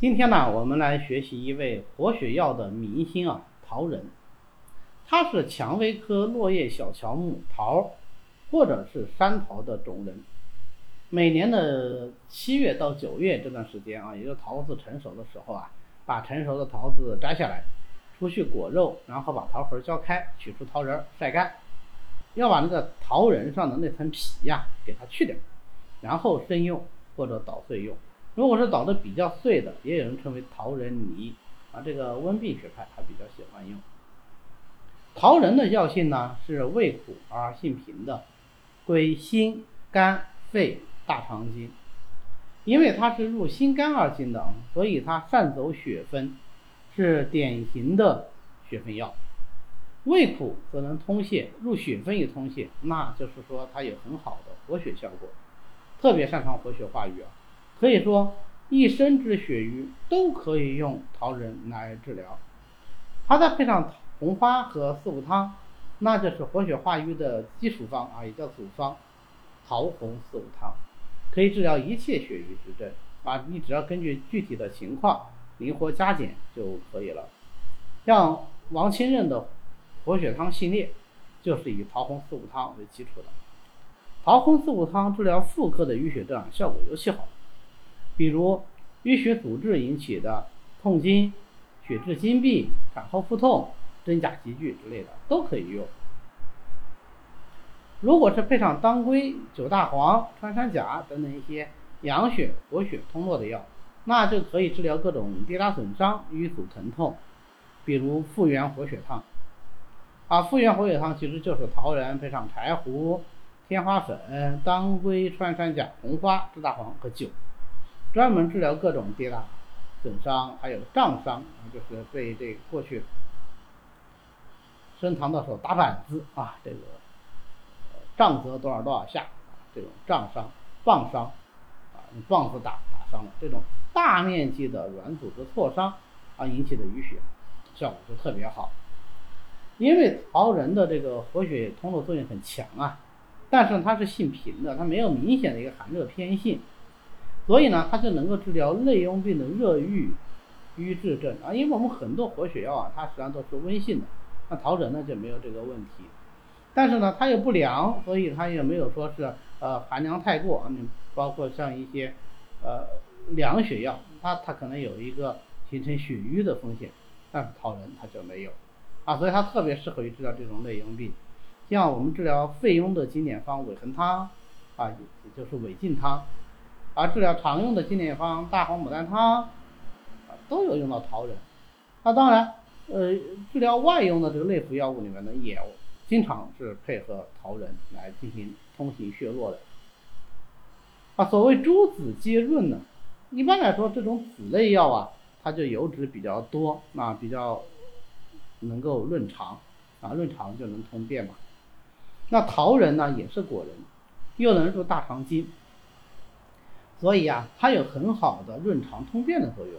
今天呢，我们来学习一味活血药的明星啊，桃仁。它是蔷薇科落叶小乔木桃，或者是山桃的种仁。每年的七月到九月这段时间啊，也就桃子成熟的时候啊，把成熟的桃子摘下来，除去果肉，然后把桃核削开，取出桃仁，晒干。要把那个桃仁上的那层皮呀，给它去掉，然后生用或者捣碎用。如果是捣的比较碎的，也有人称为桃仁泥啊。这个温病学派还比较喜欢用。桃仁的药性呢是味苦而性平的，归心、肝、肺、大肠经。因为它是入心肝二经的，所以它善走血分，是典型的血分药。味苦则能通泻，入血分也通泻，那就是说它有很好的活血效果，特别擅长活血化瘀啊。可以说，一身之血瘀都可以用桃仁来治疗。它再配上红花和四物汤，那就是活血化瘀的基础方啊，也叫组方。桃红四物汤可以治疗一切血瘀之症啊，你只要根据具体的情况灵活加减就可以了。像王清任的活血汤系列，就是以桃红四物汤为基础的。桃红四物汤治疗妇科的淤血症效果尤其好。比如淤血阻滞引起的痛经、血滞经闭、产后腹痛、真假急剧之类的都可以用。如果是配上当归、九大黄、穿山甲等等一些养血、活血、通络的药，那就可以治疗各种跌打损伤、淤阻疼痛。比如复原活血汤，啊，复原活血汤其实就是桃仁配上柴胡、天花粉、当归、穿山甲、红花、知大黄和酒。专门治疗各种跌打损伤，还有杖伤，就是被这过去升堂的时候打板子啊，这个杖责多少多少下，这种杖伤、棒伤啊，用棒子打打伤了，这种大面积的软组织挫伤啊引起的淤血，效果就特别好。因为桃仁的这个活血通络作用很强啊，但是它是性平的，它没有明显的一个寒热偏性。所以呢，它就能够治疗内痈病的热郁瘀滞症啊。因为我们很多活血药啊，它实际上都是温性的，那桃仁呢就没有这个问题。但是呢，它又不凉，所以它也没有说是呃寒凉太过啊。你包括像一些呃凉血药，它它可能有一个形成血瘀的风险，但是桃仁它就没有啊，所以它特别适合于治疗这种内痈病。像我们治疗肺痈的经典方尾衡汤啊，也就是尾劲汤。而治疗常用的经典方大黄牡丹汤，啊，都有用到桃仁。那当然，呃，治疗外用的这个内服药物里面呢，也经常是配合桃仁来进行通行血络的。啊，所谓诸子皆润呢，一般来说，这种子类药啊，它就油脂比较多，啊，比较能够润肠，啊，润肠就能通便嘛。那桃仁呢，也是果仁，又能入大肠经。所以啊，它有很好的润肠通便的作用，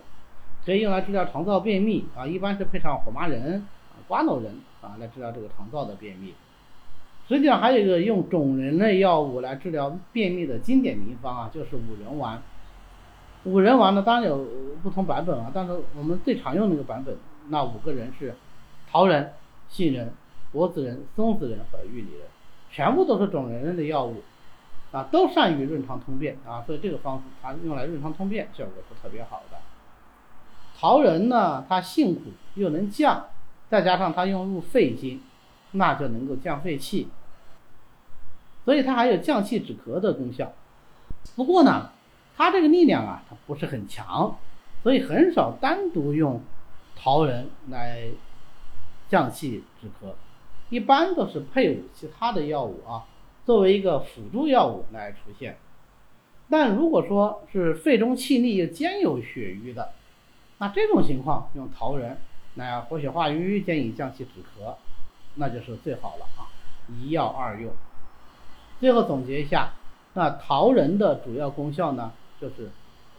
可以用来治疗肠燥便秘啊。一般是配上火麻仁、瓜蒌仁啊来治疗这个肠燥的便秘。实际上还有一个用种仁类药物来治疗便秘的经典名方啊，就是五仁丸。五仁丸呢，当然有不同版本啊，但是我们最常用的那个版本，那五个人是桃仁、杏仁、柏子仁、松子仁和玉里仁，全部都是种仁类的药物。啊，都善于润肠通便啊，所以这个方子它用来润肠通便效果是特别好的。桃仁呢，它性苦又能降，再加上它用入肺经，那就能够降肺气，所以它还有降气止咳的功效。不过呢，它这个力量啊，它不是很强，所以很少单独用桃仁来降气止咳，一般都是配伍其他的药物啊。作为一个辅助药物来出现，但如果说是肺中气逆兼有血瘀的，那这种情况用桃仁来活血化瘀，兼以降气止咳，那就是最好了啊！一药二用。最后总结一下，那桃仁的主要功效呢，就是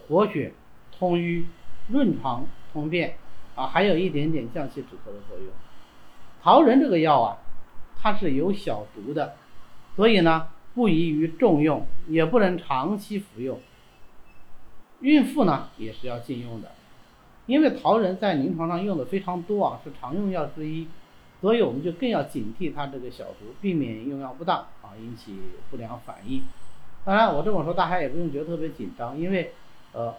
活血、通瘀、润肠通便啊，还有一点点降气止咳的作用。桃仁这个药啊，它是有小毒的。所以呢，不宜于重用，也不能长期服用。孕妇呢，也是要禁用的。因为桃仁在临床上用的非常多啊，是常用药之一，所以我们就更要警惕它这个小毒，避免用药不当啊，引起不良反应。当然，我这么说大家也不用觉得特别紧张，因为呃，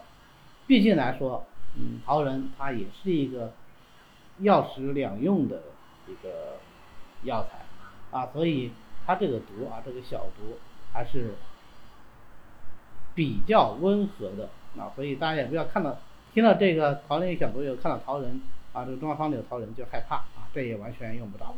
毕竟来说，嗯，桃仁它也是一个药食两用的一个药材啊，所以它这个毒啊，这个小毒还是比较温和的啊，所以大家也不要看到听到这个桃林小毒有看到桃仁啊，这个中药方里有桃仁就害怕啊，这也完全用不着。